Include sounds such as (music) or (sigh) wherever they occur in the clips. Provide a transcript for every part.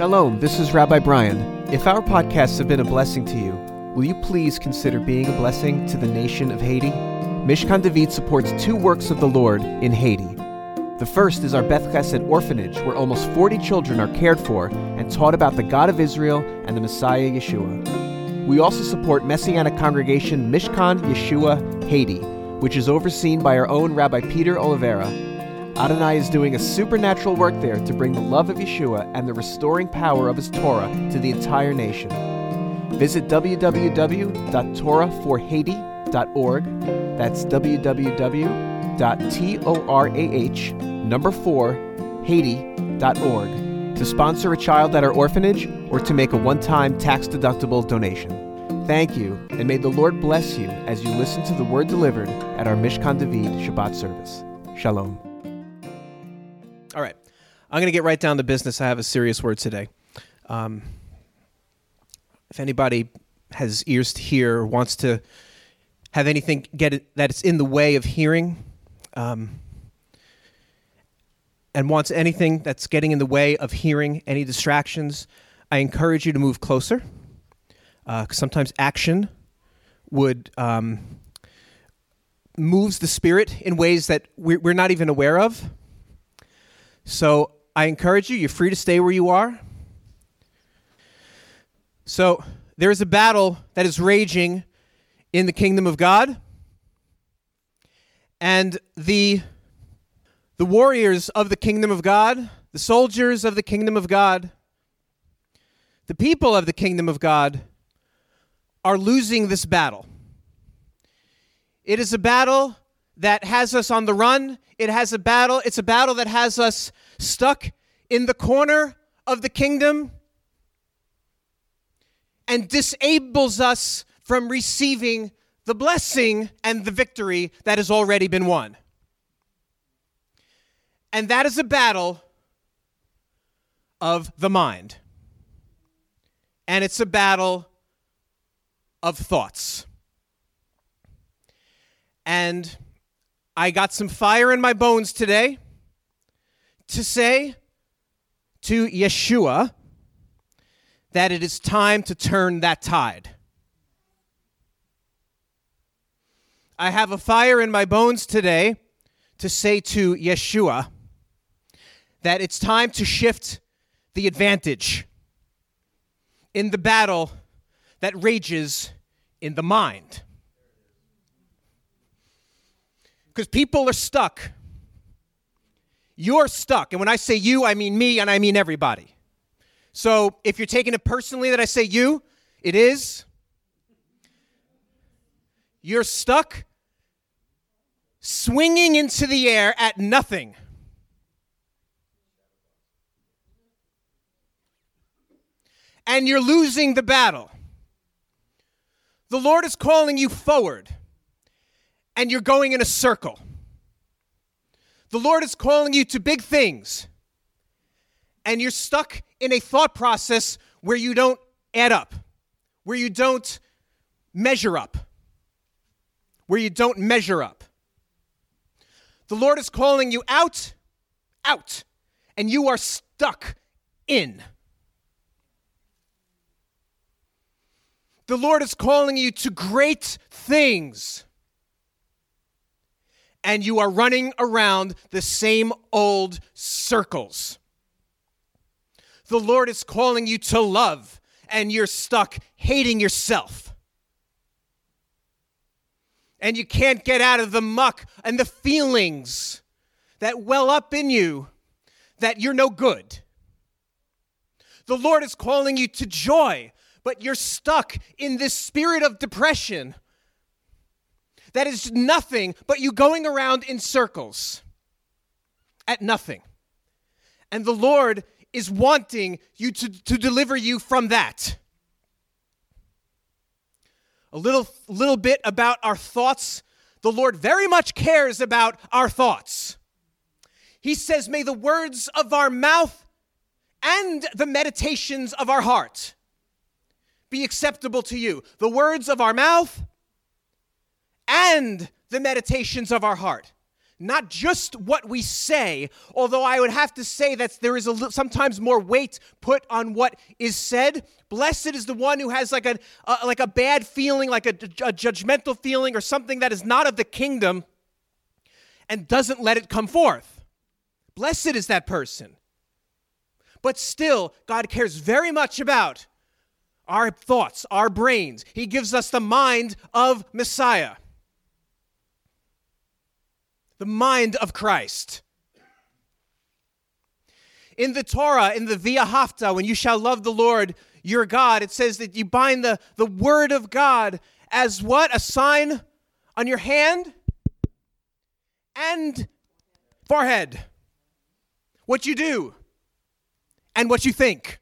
Shalom, this is Rabbi Brian. If our podcasts have been a blessing to you, will you please consider being a blessing to the nation of Haiti? Mishkan David supports two works of the Lord in Haiti. The first is our Beth Chesed orphanage, where almost 40 children are cared for and taught about the God of Israel and the Messiah Yeshua. We also support Messianic congregation Mishkan Yeshua Haiti, which is overseen by our own Rabbi Peter Oliveira. Adonai is doing a supernatural work there to bring the love of Yeshua and the restoring power of his Torah to the entire nation. Visit www.torahforhaiti.org. That's www.torah number 4 haiti.org to sponsor a child at our orphanage or to make a one-time tax-deductible donation. Thank you, and may the Lord bless you as you listen to the word delivered at our Mishkan David Shabbat service. Shalom. All right. I'm going to get right down to business. I have a serious word today. Um, if anybody has ears to hear or wants to have anything get it, that it's in the way of hearing, um, and wants anything that's getting in the way of hearing, any distractions, I encourage you to move closer. Uh, sometimes action would um, moves the spirit in ways that we're, we're not even aware of. So I encourage you, you're free to stay where you are. So there is a battle that is raging in the kingdom of God. And the, the warriors of the kingdom of God, the soldiers of the kingdom of God, the people of the kingdom of God are losing this battle. It is a battle that has us on the run. It has a battle, it's a battle that has us stuck in the corner of the kingdom and disables us from receiving the blessing and the victory that has already been won. And that is a battle of the mind. And it's a battle of thoughts. And I got some fire in my bones today to say to Yeshua that it is time to turn that tide. I have a fire in my bones today to say to Yeshua that it's time to shift the advantage in the battle that rages in the mind. Because people are stuck. You're stuck. And when I say you, I mean me and I mean everybody. So if you're taking it personally that I say you, it is. You're stuck swinging into the air at nothing. And you're losing the battle. The Lord is calling you forward, and you're going in a circle. The Lord is calling you to big things, and you're stuck in a thought process where you don't add up, where you don't measure up, where you don't measure up. The Lord is calling you out, out, and you are stuck in. The Lord is calling you to great things. And you are running around the same old circles. The Lord is calling you to love, and you're stuck hating yourself. And you can't get out of the muck and the feelings that well up in you that you're no good. The Lord is calling you to joy, but you're stuck in this spirit of depression that is nothing but you going around in circles at nothing. And the Lord is wanting you to, to deliver you from that. A little, little bit about our thoughts. The Lord very much cares about our thoughts. He says, May the words of our mouth and the meditations of our heart be acceptable to you. The words of our mouth and the meditations of our heart. not just what we say, although I would have to say that there is a sometimes more weight put on what is said. Blessed is the one who has like a, a like a bad feeling, like a, a judgmental feeling, or something that is not of the kingdom, and doesn't let it come forth. Blessed is that person. But still, God cares very much about our thoughts, our brains. He gives us the mind of Messiah, the mind of Christ. In the Torah, in the V'ahavta, when you shall love the Lord your God, it says that you bind the, the word of God as what? A sign on your hand and forehead. What you do and what you think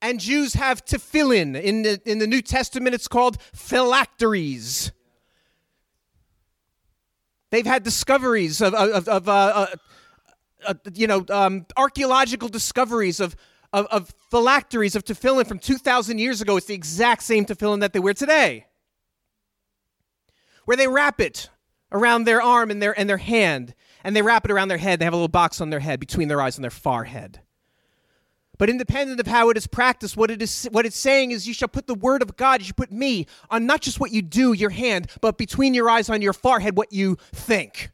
and Jews have tefillin. In the, in the New Testament, it's called phylacteries. They've had discoveries of, of, of uh, uh, uh, you know, um, archaeological discoveries of, of, of phylacteries of tefillin from 2,000 years ago. It's the exact same tefillin that they wear today, where they wrap it around their arm and their, and their hand, and they wrap it around their head. They have a little box on their head between their eyes and their forehead. But independent of how it is practiced, what it is what it's saying is you shall put the word of God, you should put me on not just what you do, your hand, but between your eyes on your forehead, what you think.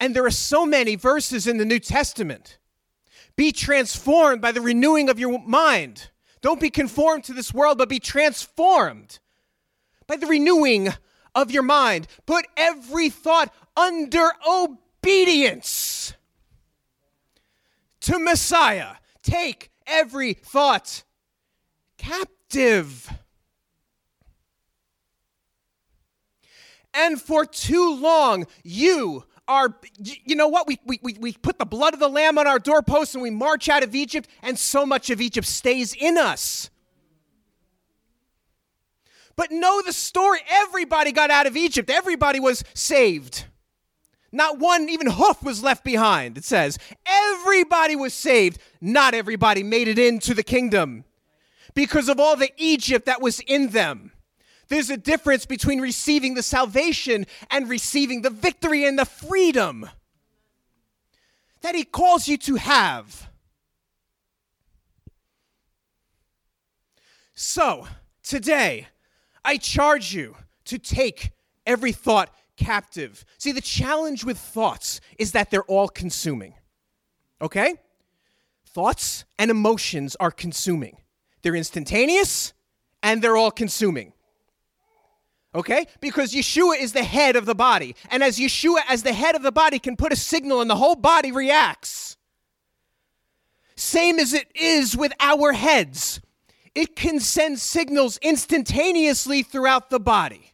And there are so many verses in the New Testament. Be transformed by the renewing of your mind. Don't be conformed to this world, but be transformed by the renewing of your mind. Put every thought under obedience to Messiah. Take every thought captive. And for too long, you are, you know what? We, we, we put the blood of the Lamb on our doorposts and we march out of Egypt, and so much of Egypt stays in us. But know the story. Everybody got out of Egypt, everybody was saved. Not one, even hoof was left behind. It says, everybody was saved. Not everybody made it into the kingdom because of all the Egypt that was in them. There's a difference between receiving the salvation and receiving the victory and the freedom that He calls you to have. So, today, I charge you to take every thought captive. See, the challenge with thoughts is that they're all consuming. Okay? Thoughts and emotions are consuming. They're instantaneous and they're all consuming. Okay? Because Yeshua is the head of the body. And as Yeshua, as the head of the body, can put a signal and the whole body reacts. Same as it is with our heads, it can send signals instantaneously throughout the body.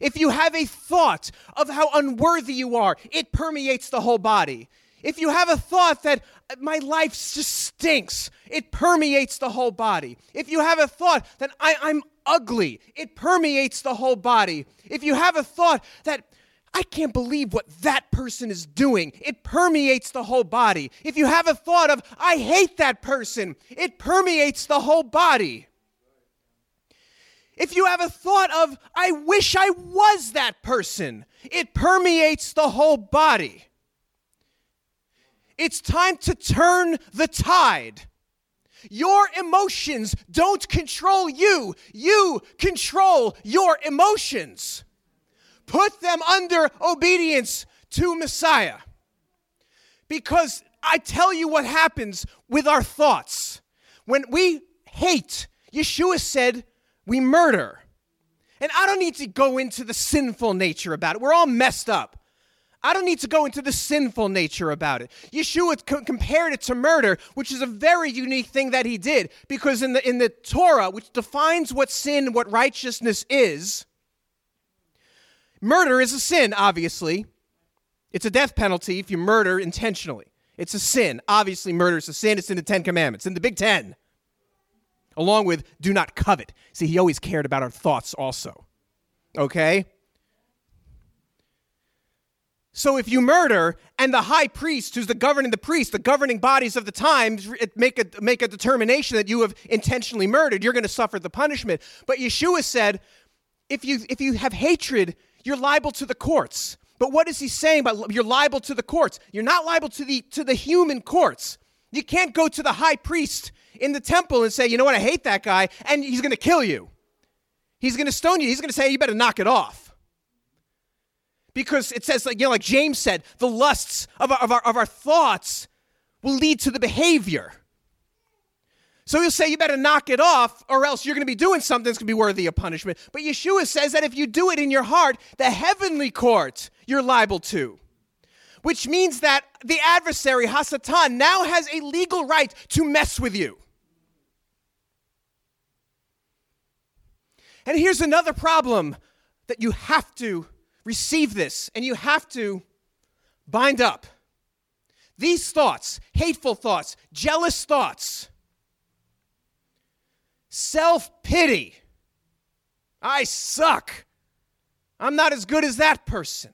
If you have a thought of how unworthy you are, it permeates the whole body. If you have a thought that uh, my life just stinks, it permeates the whole body. If you have a thought that I, am ugly, it permeates the whole body. If you have a thought that I can't believe what that person is doing. It permeates the whole body. If you have a thought of, I hate that person, it permeates the whole body. If you have a thought of, I wish I was that person, it permeates the whole body. It's time to turn the tide. Your emotions don't control you, you control your emotions. Put them under obedience to Messiah. Because I tell you what happens with our thoughts. When we hate, Yeshua said, we murder. And I don't need to go into the sinful nature about it. We're all messed up. I don't need to go into the sinful nature about it. Yeshua co- compared it to murder, which is a very unique thing that he did, because in the, in the Torah, which defines what sin, what righteousness is, murder is a sin, obviously. It's a death penalty if you murder intentionally. It's a sin. Obviously, murder is a sin. It's in the Ten Commandments, in the Big Ten along with do not covet. See, he always cared about our thoughts also. Okay? So if you murder and the high priest, who's the governing the priest, the governing bodies of the times, make a, make a determination that you have intentionally murdered, you're going to suffer the punishment. But Yeshua said, if you if you have hatred, you're liable to the courts. But what is he saying about you're liable to the courts? You're not liable to the to the human courts. You can't go to the high priest in the temple and say, "You know what? I hate that guy," and he's going to kill you. He's going to stone you. He's going to say, "You better knock it off." Because it says, like you know, like James said, the lusts of our, of our, of our thoughts will lead to the behavior. So he'll say, You better knock it off, or else you're going to be doing something that's going to be worthy of punishment. But Yeshua says that if you do it in your heart, the heavenly court you're liable to. Which means that the adversary, Hasatan, now has a legal right to mess with you. And here's another problem that you have to receive this and you have to bind up. These thoughts, hateful thoughts, jealous thoughts, self pity. I suck. I'm not as good as that person.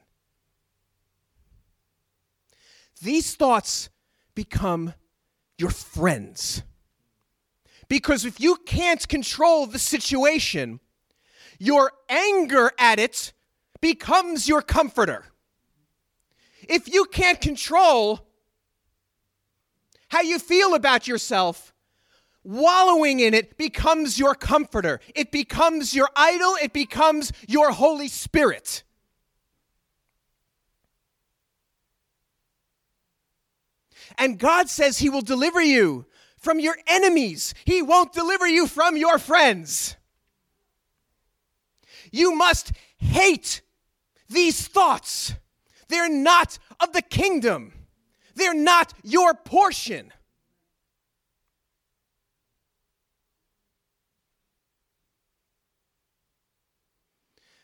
These thoughts become your friends. Because if you can't control the situation, your anger at it becomes your comforter. If you can't control how you feel about yourself, wallowing in it becomes your comforter. It becomes your idol. It becomes your Holy Spirit. And God says He will deliver you from your enemies, He won't deliver you from your friends. You must hate these thoughts. They're not of the kingdom, they're not your portion.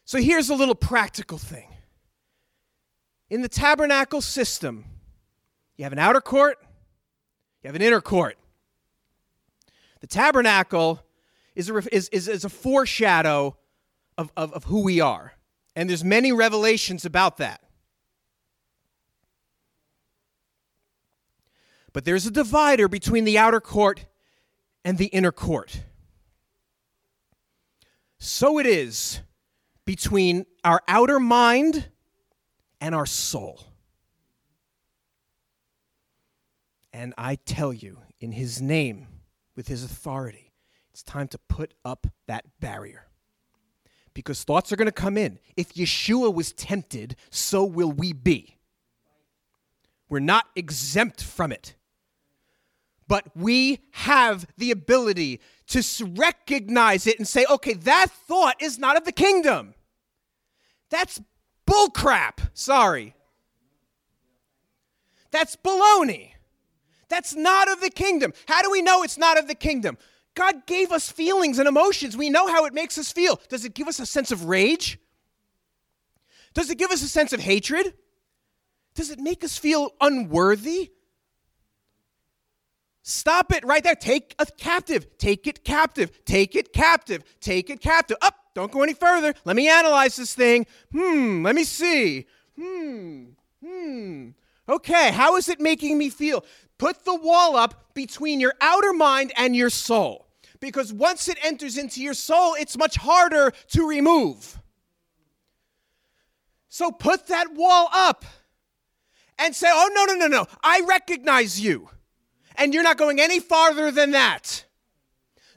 So here's a little practical thing. In the tabernacle system, you have an outer court, you have an inner court. The tabernacle is a, is, is, is a foreshadow of, of, of who we are. And there's many revelations about that. But there's a divider between the outer court and the inner court. So it is between our outer mind and our soul. And I tell you, in his name, with his authority, it's time to put up that barrier. Because thoughts are going to come in. If Yeshua was tempted, so will we be. We're not exempt from it. But we have the ability to recognize it and say, okay, that thought is not of the kingdom. That's bullcrap. Sorry. That's baloney. That's not of the kingdom. How do we know it's not of the kingdom? God gave us feelings and emotions. We know how it makes us feel. Does it give us a sense of rage? Does it give us a sense of hatred? Does it make us feel unworthy? Stop it right there. Take a captive. Take it captive. Take it captive. Take it captive. Up. Don't go any further. Let me analyze this thing. Hmm. Let me see. Hmm. Hmm. Okay. How is it making me feel? Put the wall up between your outer mind and your soul. Because once it enters into your soul, it's much harder to remove. So put that wall up and say, oh, no, no, no, no. I recognize you and you're not going any farther than that.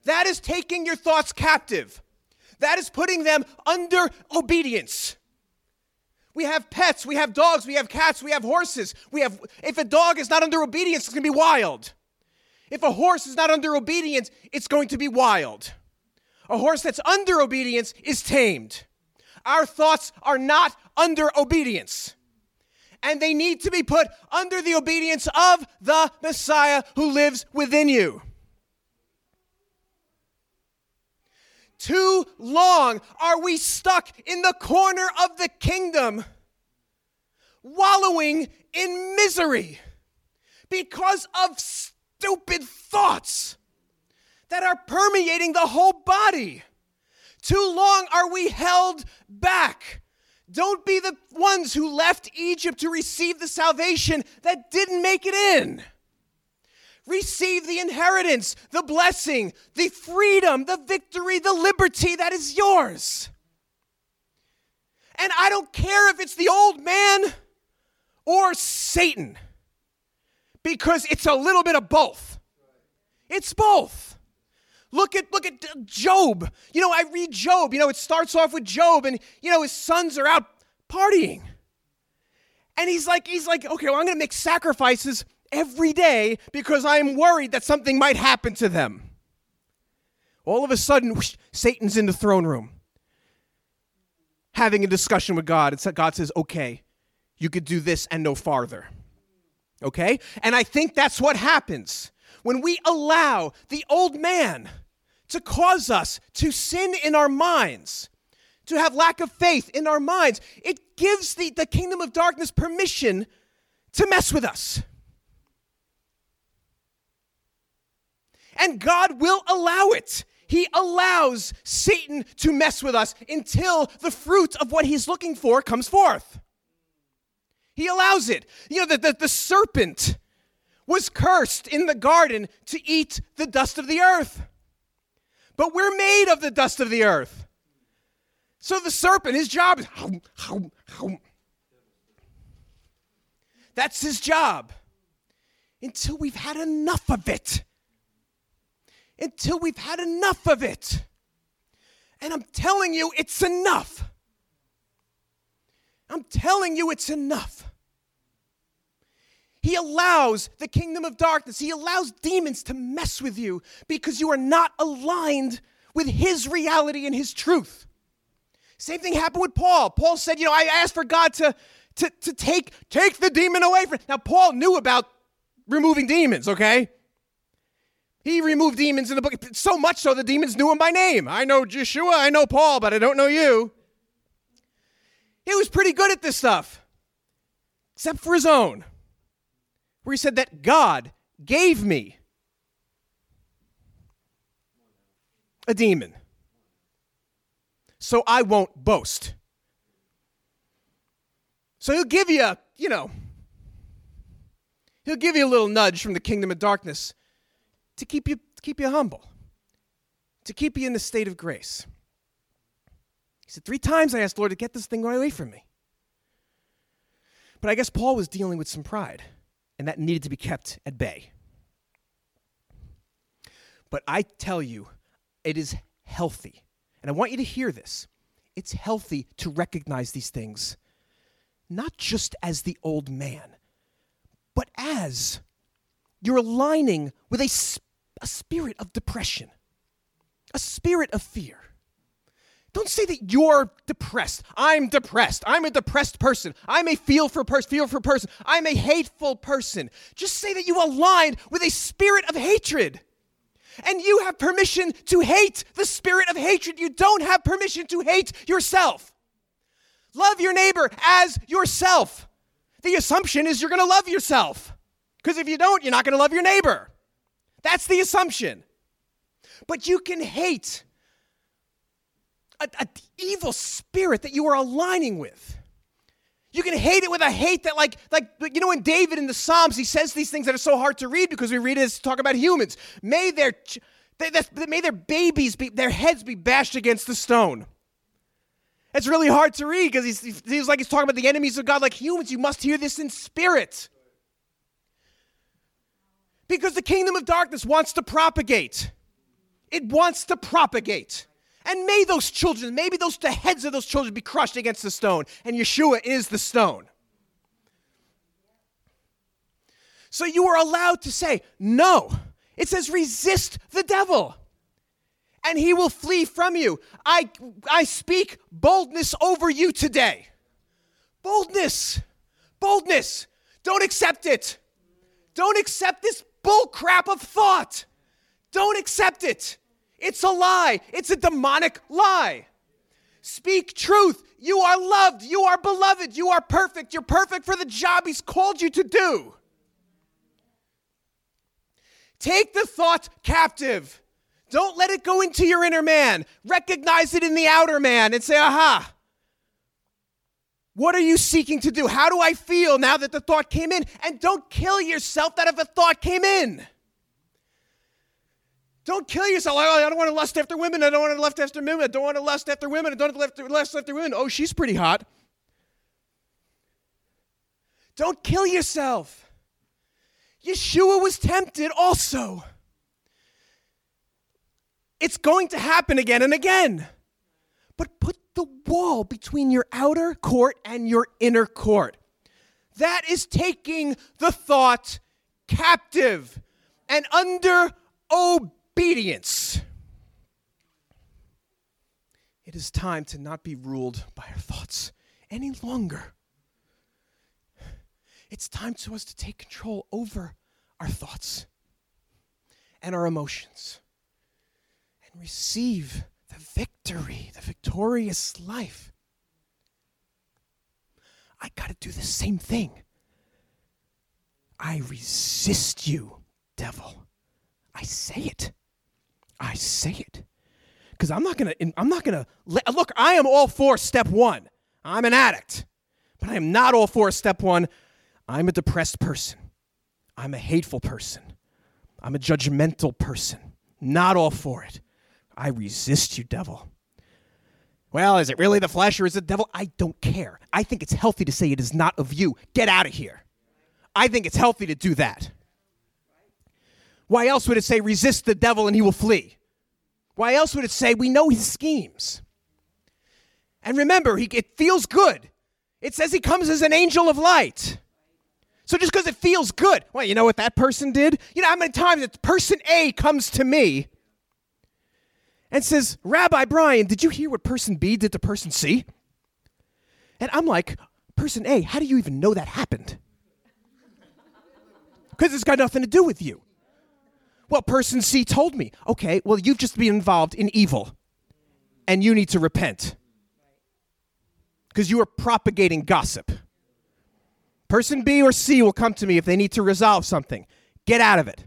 That is taking your thoughts captive. That is putting them under obedience. We have pets, we have dogs, we have cats, we have horses. We have if a dog is not under obedience, it's going to be wild. If a horse is not under obedience, it's going to be wild. A horse that's under obedience is tamed. Our thoughts are not under obedience and they need to be put under the obedience of the Messiah who lives within you. Too long are we stuck in the corner of the kingdom, wallowing in misery because of stupid thoughts that are permeating the whole body. Too long are we held back don't be the ones who left Egypt to receive the salvation that didn't make it in. Receive the inheritance, the blessing, the freedom, the victory, the liberty that is yours. And I don't care if it's the old man or Satan, because it's a little bit of both. It's both. Look at look at Job. You know, I read Job. You know, it starts off with Job, and you know his sons are out partying, and he's like, he's like, okay, well, I'm going to make sacrifices every day because I'm worried that something might happen to them. All of a sudden, whoosh, Satan's in the throne room having a discussion with God. And God says, okay, you could do this and no farther. Okay? And I think that's what happens when we allow the old man to cause us to sin in our minds, to have lack of faith in our minds. It gives the, the kingdom of darkness permission to mess with us. And God will allow it he allows Satan to mess with us until the fruit of what he's looking for comes forth. He allows it. You know, the, the, the serpent was cursed in the garden to eat the dust of the earth. But we're made of the dust of the earth. So the serpent, his job is. That's his job. Until we've had enough of it until we've had enough of it. And I'm telling you, it's enough. I'm telling you, it's enough. He allows the kingdom of darkness, he allows demons to mess with you because you are not aligned with his reality and his truth. Same thing happened with Paul. Paul said, You know, I asked for God to, to, to take, take the demon away from. Now, Paul knew about removing demons, okay? He removed demons in the book, so much so the demons knew him by name. I know Joshua, I know Paul, but I don't know you. He was pretty good at this stuff, except for his own, where he said that God gave me a demon. So I won't boast. So he'll give you a, you know, he'll give you a little nudge from the kingdom of darkness to keep you, to keep you humble, to keep you in the state of grace. He said, Three times I asked Lord to get this thing away from me. But I guess Paul was dealing with some pride, and that needed to be kept at bay. But I tell you, it is healthy. And I want you to hear this. It's healthy to recognize these things, not just as the old man, but as you're aligning with a a spirit of depression, a spirit of fear. Don't say that you're depressed. I'm depressed. I'm a depressed person. I'm a feel for person, feel for person. I'm a hateful person. Just say that you aligned with a spirit of hatred. And you have permission to hate the spirit of hatred. You don't have permission to hate yourself. Love your neighbor as yourself. The assumption is you're going to love yourself. Because if you don't, you're not going to love your neighbor. That's the assumption. But you can hate an evil spirit that you are aligning with. You can hate it with a hate that, like, like you know, in David in the Psalms, he says these things that are so hard to read because we read it as talk about humans. May their, they, may their babies be, their heads be bashed against the stone. It's really hard to read because he's, he's like he's talking about the enemies of God like humans. You must hear this in spirit. Because the kingdom of darkness wants to propagate. It wants to propagate. And may those children, maybe those the heads of those children be crushed against the stone, and Yeshua is the stone. So you are allowed to say, no. It says, resist the devil, and he will flee from you. I, I speak boldness over you today. Boldness. Boldness. Don't accept it. Don't accept this bull crap of thought. Don't accept it. It's a lie. It's a demonic lie. Speak truth. You are loved. You are beloved. You are perfect. You're perfect for the job He's called you to do. Take the thought captive. Don't let it go into your inner man. Recognize it in the outer man and say, aha, what are you seeking to do? How do I feel now that the thought came in? And don't kill yourself that if a thought came in. Don't kill yourself. Oh, I don't want to lust after women. I don't want to lust after women. I don't want to lust after women. I don't want to lust after women. Oh, she's pretty hot. Don't kill yourself. Yeshua was tempted also. It's going to happen again and again. But put the wall between your outer court and your inner court. That is taking the thought captive and under obedience. It is time to not be ruled by our thoughts any longer. It's time to us to take control over our thoughts and our emotions and receive the victory, the victorious life. I got to do the same thing. I resist you, devil. I say it. I say it. Because I'm not going to, I'm not going to, look, I am all for step one. I'm an addict. But I am not all for step one. I'm a depressed person. I'm a hateful person. I'm a judgmental person. Not all for it. I resist you, devil. Well, is it really the flesh or is it the devil? I don't care. I think it's healthy to say it is not of you. Get out of here. I think it's healthy to do that. Why else would it say resist the devil and he will flee? Why else would it say we know his schemes? And remember, he, it feels good. It says he comes as an angel of light. So just because it feels good, well, you know what that person did? You know how many times that person A comes to me and says, Rabbi Brian, did you hear what person B did to person C? And I'm like, person A, how do you even know that happened? Because it's got nothing to do with you. Well, person C told me, okay, well, you've just been involved in evil and you need to repent because you are propagating gossip. Person B or C will come to me if they need to resolve something. Get out of it.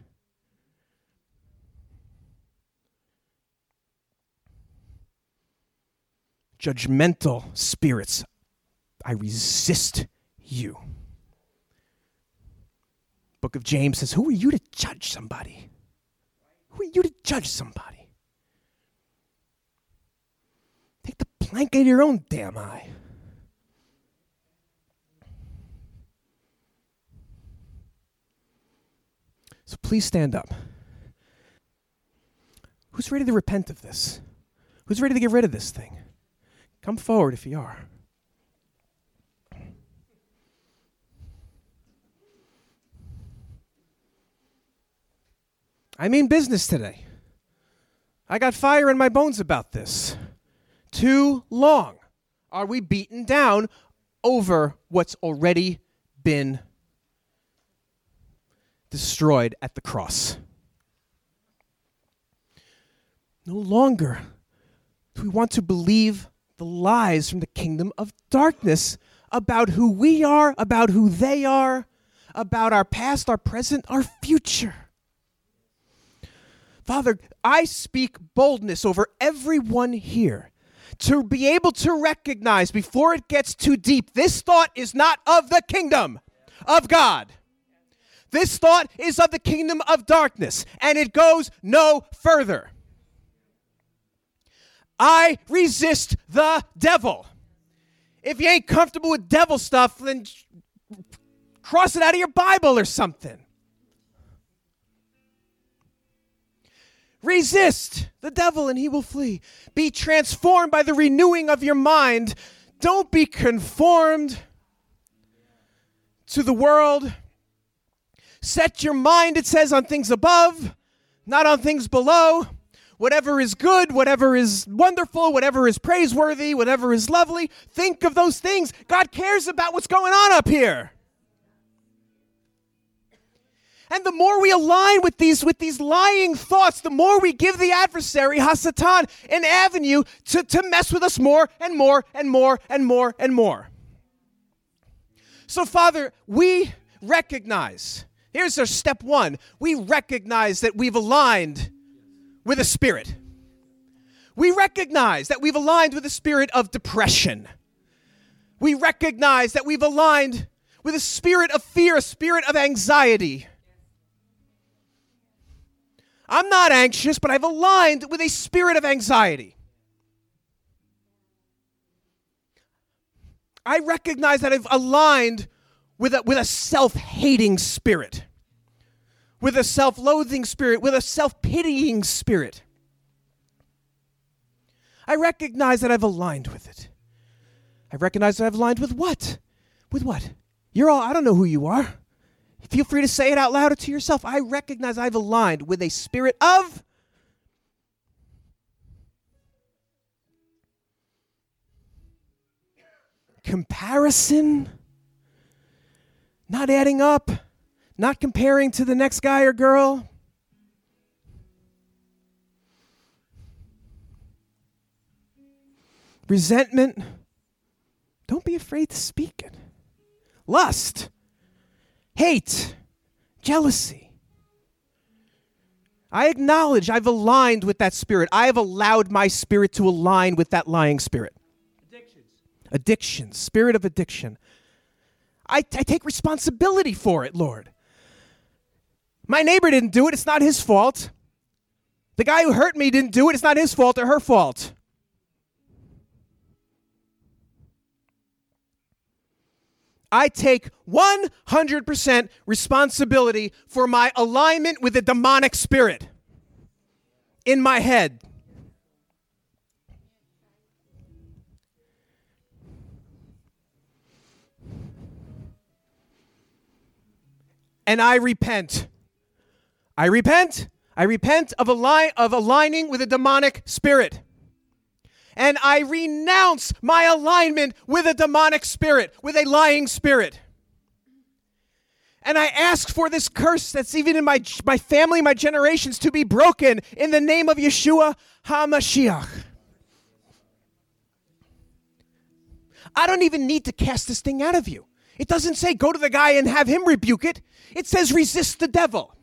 Judgmental spirits, I resist you. Book of James says, Who are you to judge somebody? Who are you to judge somebody? Take the plank out of your own damn eye. So please stand up. Who's ready to repent of this? Who's ready to get rid of this thing? Come forward if you are. I mean business today. I got fire in my bones about this. Too long are we beaten down over what's already been destroyed at the cross. No longer do we want to believe the lies from the kingdom of darkness about who we are, about who they are, about our past, our present, our future. Father, I speak boldness over everyone here to be able to recognize before it gets too deep this thought is not of the kingdom of God. This thought is of the kingdom of darkness, and it goes no further. I resist the devil. If you ain't comfortable with devil stuff, then cross it out of your Bible or something. Resist the devil and he will flee. Be transformed by the renewing of your mind. Don't be conformed to the world Set your mind, it says, on things above, not on things below. Whatever is good, whatever is wonderful, whatever is praiseworthy, whatever is lovely, think of those things. God cares about what's going on up here. And the more we align with these with these lying thoughts, the more we give the adversary Hasatan an avenue to, to mess with us more and more and more and more and more. So, Father, we recognize Here's our step one we recognize that we've aligned with a spirit. We recognize that we've aligned with a spirit of depression. We recognize that we've aligned with a spirit of fear, a spirit of anxiety. I'm not anxious, but I've aligned with a spirit of anxiety. I recognize that I've aligned with a, with a self hating spirit, with a self loathing spirit, with a self pitying spirit. I recognize that I've aligned with it. I recognize that I've aligned with what? With what? You're all, I don't know who you are. Feel free to say it out loud or to yourself. I recognize I've aligned with a spirit of comparison, not adding up, not comparing to the next guy or girl. Resentment. Don't be afraid to speak it. Lust, hate, jealousy. I acknowledge I've aligned with that spirit. I have allowed my spirit to align with that lying spirit. Addictions. Addiction, spirit of addiction. I, I take responsibility for it, Lord. My neighbor didn't do it. It's not his fault. The guy who hurt me didn't do it. It's not his fault or her fault. I take 100% responsibility for my alignment with the demonic spirit in my head. And I repent. I repent. I repent of, align- of aligning with a demonic spirit and I renounce my alignment with a demonic spirit, with a lying spirit. And I ask for this curse that's even in my, my family, my generations, to be broken in the name of Yeshua HaMashiach. I don't even need to cast this thing out of you. It doesn't say go to the guy and have him rebuke it, it says resist the devil.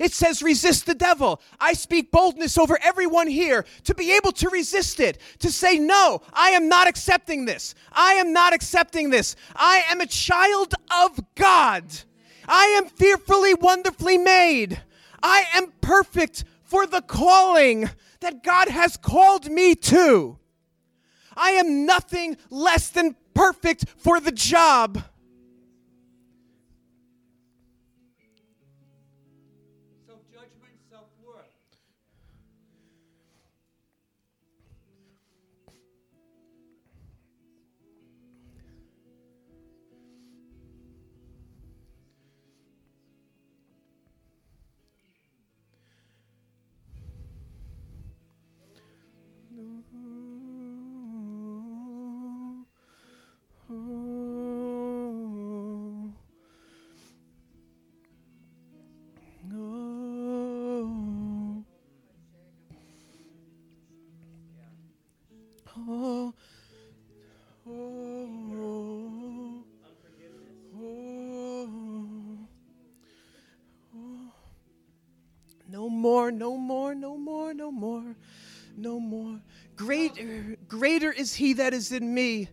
It says, resist the devil. I speak boldness over everyone here to be able to resist it, to say, no, I am not accepting this. I am not accepting this. I am a child of God. I am fearfully, wonderfully made. I am perfect for the calling that God has called me to. I am nothing less than perfect for the job. That is in me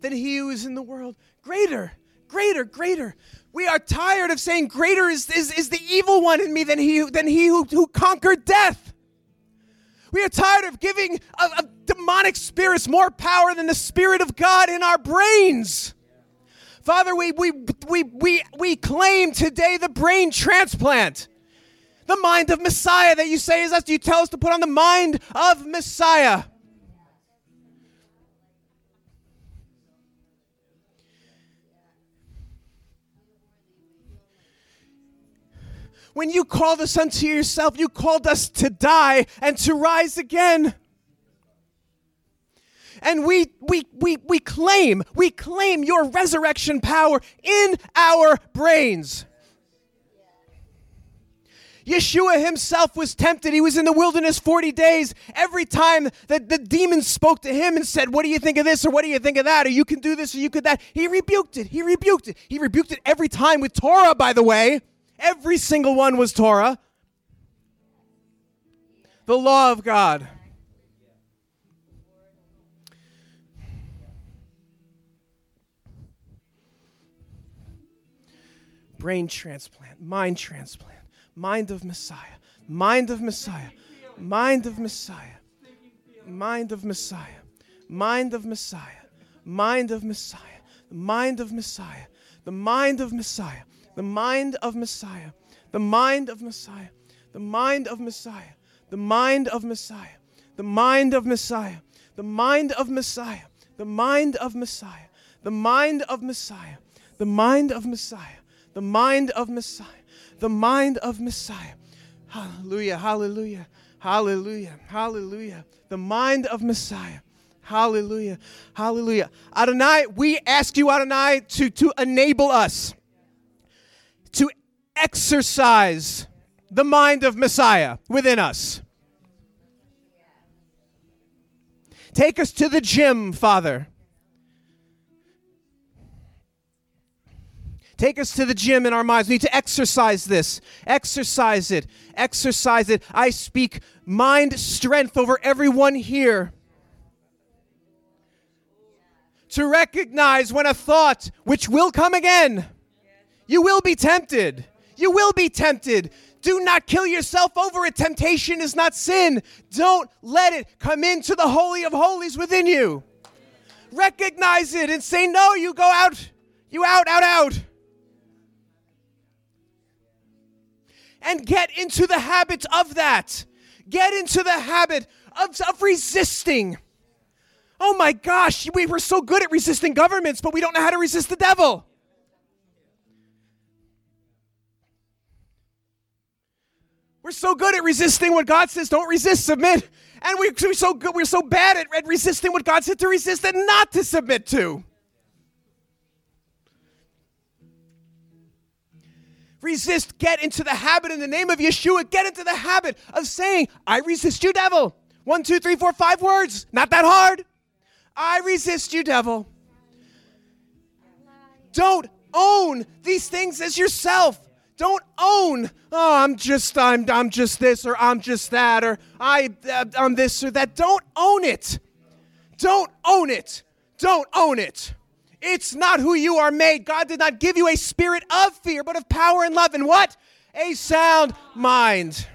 than he who is in the world. Greater, greater, greater. We are tired of saying greater is, is, is the evil one in me than he, than he who, who conquered death. We are tired of giving a demonic spirits more power than the Spirit of God in our brains. Father, we, we, we, we, we claim today the brain transplant the mind of Messiah that you say is us. You tell us to put on the mind of Messiah. When you called us unto yourself, you called us to die and to rise again. And we, we, we, we claim, we claim your resurrection power in our brains. Yeshua himself was tempted. He was in the wilderness 40 days. Every time that the demons spoke to him and said, What do you think of this? Or what do you think of that? Or you can do this or you could that. He rebuked it. He rebuked it. He rebuked it every time with Torah, by the way. Every single one was Torah. The law of God. Brain transplant, mind transplant Mind of Messiah. Mind of Messiah. Mind of Messiah. Mind of Messiah. Mind of Messiah. mind of Messiah, the mind of Messiah, the mind of Messiah, the mind of Messiah, the mind of Messiah, the mind of Messiah, the mind of Messiah, the mind of Messiah, the mind of Messiah, the mind of Messiah, the mind of Messiah, the mind of Messiah, the mind of Messiah, the mind of Messiah. Hallelujah, hallelujah, hallelujah, hallelujah. The mind of Messiah. Hallelujah. Hallelujah. Adonai, we ask you, Adonai, to, to enable us to exercise the mind of Messiah within us. Take us to the gym, Father. Take us to the gym in our minds. We need to exercise this. Exercise it. Exercise it. I speak mind strength over everyone here to recognize when a thought, which will come again, you will be tempted. You will be tempted. Do not kill yourself over it. Temptation is not sin. Don't let it come into the Holy of Holies within you. Recognize it and say, No, you go out. You out, out, out. And get into the habit of that. Get into the habit of, of resisting Oh my gosh, we were so good at resisting governments, but we don't know how to resist the devil. We're so good at resisting what God says, don't resist, submit. And we, are so good, we're so bad at, at resisting what God said to resist and not to submit to. Resist, get into the habit in the name of Yeshua, get into the habit of saying, I resist you, devil. One, two, three, four, five words. Not that hard. I resist you, devil. Don't own these things as yourself. Don't own, oh, I'm just, I'm, I'm just this or I'm just that or I, uh, I'm this or that. Don't own it. Don't own it. Don't own it. It's not who you are made. God did not give you a spirit of fear, but of power and love. And what? A sound mind.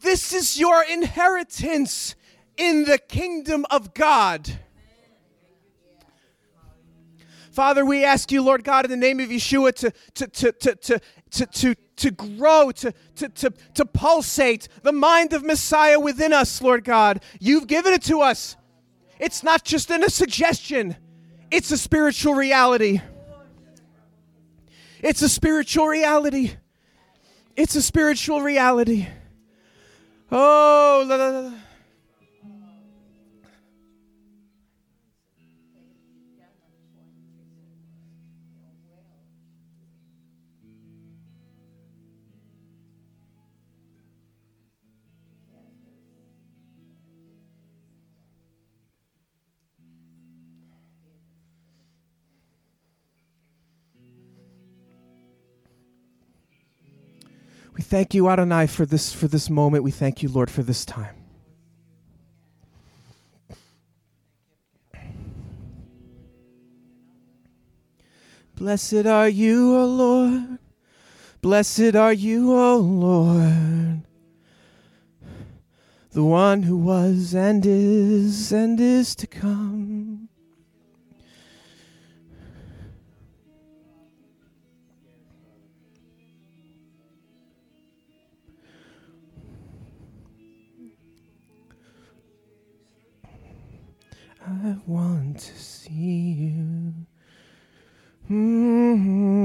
This is your inheritance in the kingdom of God. Father, we ask you, Lord God, in the name of Yeshua, to, to, to, to, to, to, to, to grow, to, to, to, to pulsate the mind of Messiah within us, Lord God. You've given it to us. It's not just in a suggestion, it's a spiritual reality. It's a spiritual reality. It's a spiritual reality. Oh, la, la, la. We thank you, Adonai, for this, for this moment. We thank you, Lord, for this time. Blessed are you, O Lord. Blessed are you, O Lord. The one who was and is and is to come. I want to see you. Mm-hmm.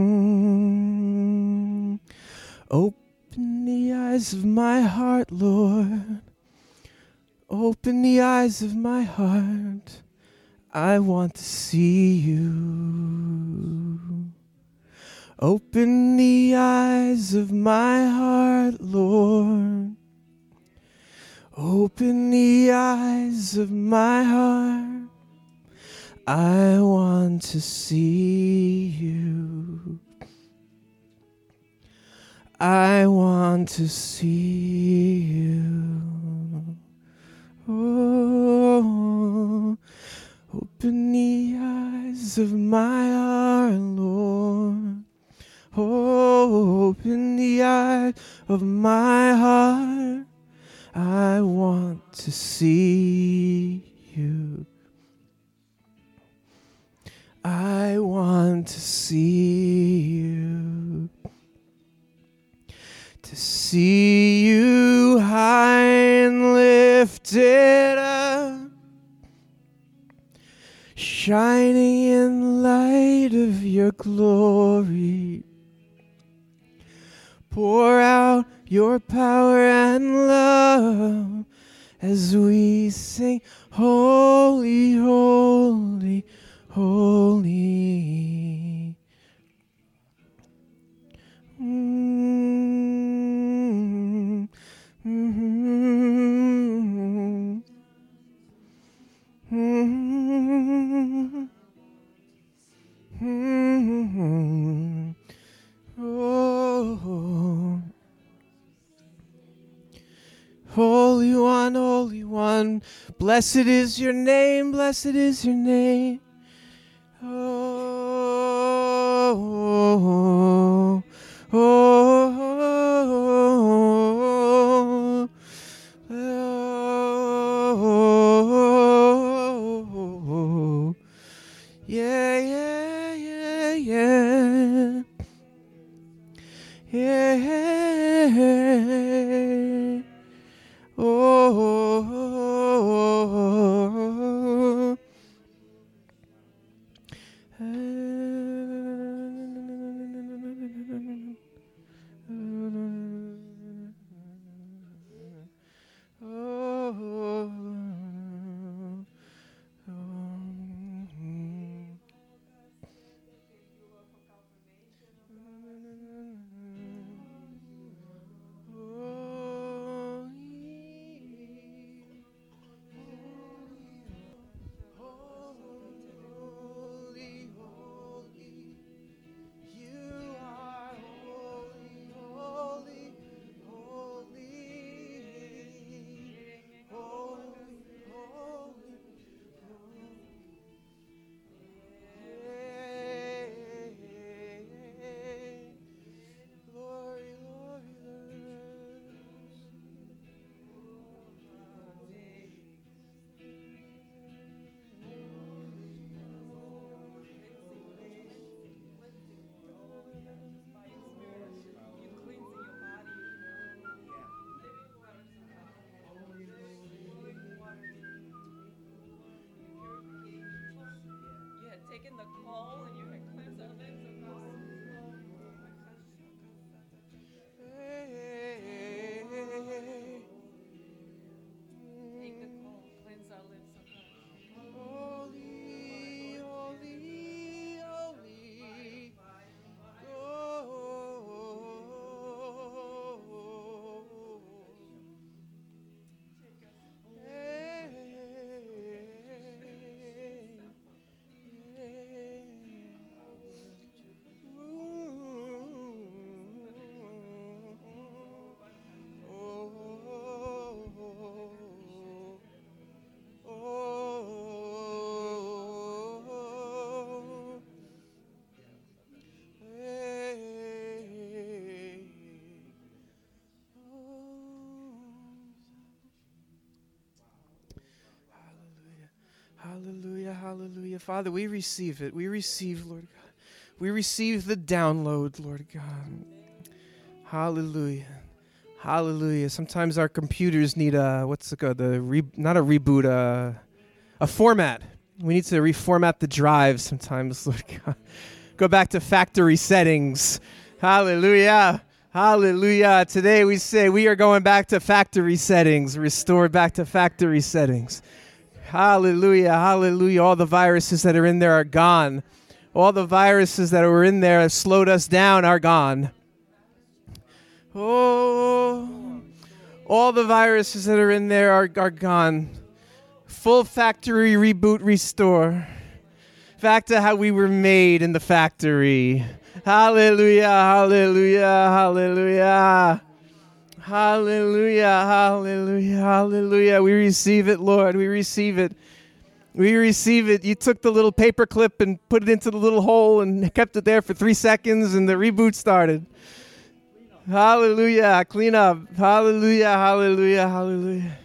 Open the eyes of my heart, Lord. Open the eyes of my heart. I want to see you. Open the eyes of my heart, Lord. Open the eyes of my heart. I want to see you. I want to see you. Oh, open the eyes of my heart, Lord. Oh, open the eyes of my heart. I want to see you. See you, to see you high and lifted up, shining in light of your glory. Pour out your power and love as we sing, Holy, Holy, Holy. One, blessed is your name, blessed is your name. Oh, oh, oh, oh, yeah, yeah, yeah, yeah. Yeah. Father, we receive it. We receive, Lord God. We receive the download, Lord God. Hallelujah. Hallelujah. Sometimes our computers need a what's it called? The re, not a reboot, uh, a format. We need to reformat the drive sometimes, (laughs) Lord God. Go back to factory settings. Hallelujah. Hallelujah. Today we say we are going back to factory settings, restored back to factory settings. Hallelujah. Hallelujah. All the viruses that are in there are gone. All the viruses that were in there have slowed us down are gone. Oh, all the viruses that are in there are, are gone. Full factory reboot, restore. Back to how we were made in the factory. Hallelujah, hallelujah, hallelujah. Hallelujah, hallelujah, hallelujah. We receive it, Lord. We receive it. We receive it. You took the little paper clip and put it into the little hole and kept it there for three seconds, and the reboot started. Hallelujah. Clean up. Hallelujah, hallelujah, hallelujah.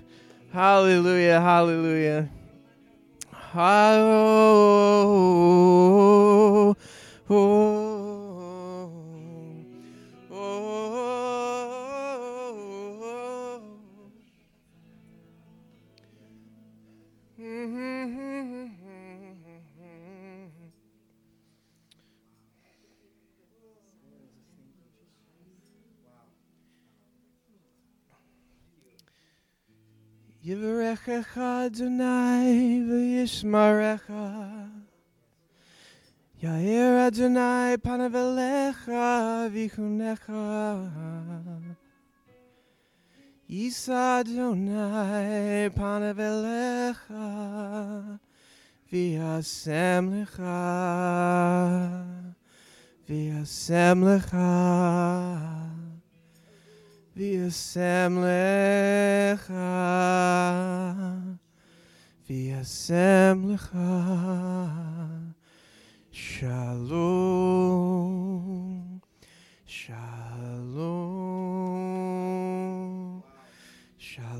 Hallelujah, hallelujah. Oh, oh, יברכך אדוני וישמרך, יאיר אדוני פניו אליך ויחונך. Yisa Adonai panav elecha v'yasem lecha. V'yasem lecha. V'yasem lecha. V'yasem lecha. Shalom. Shalom.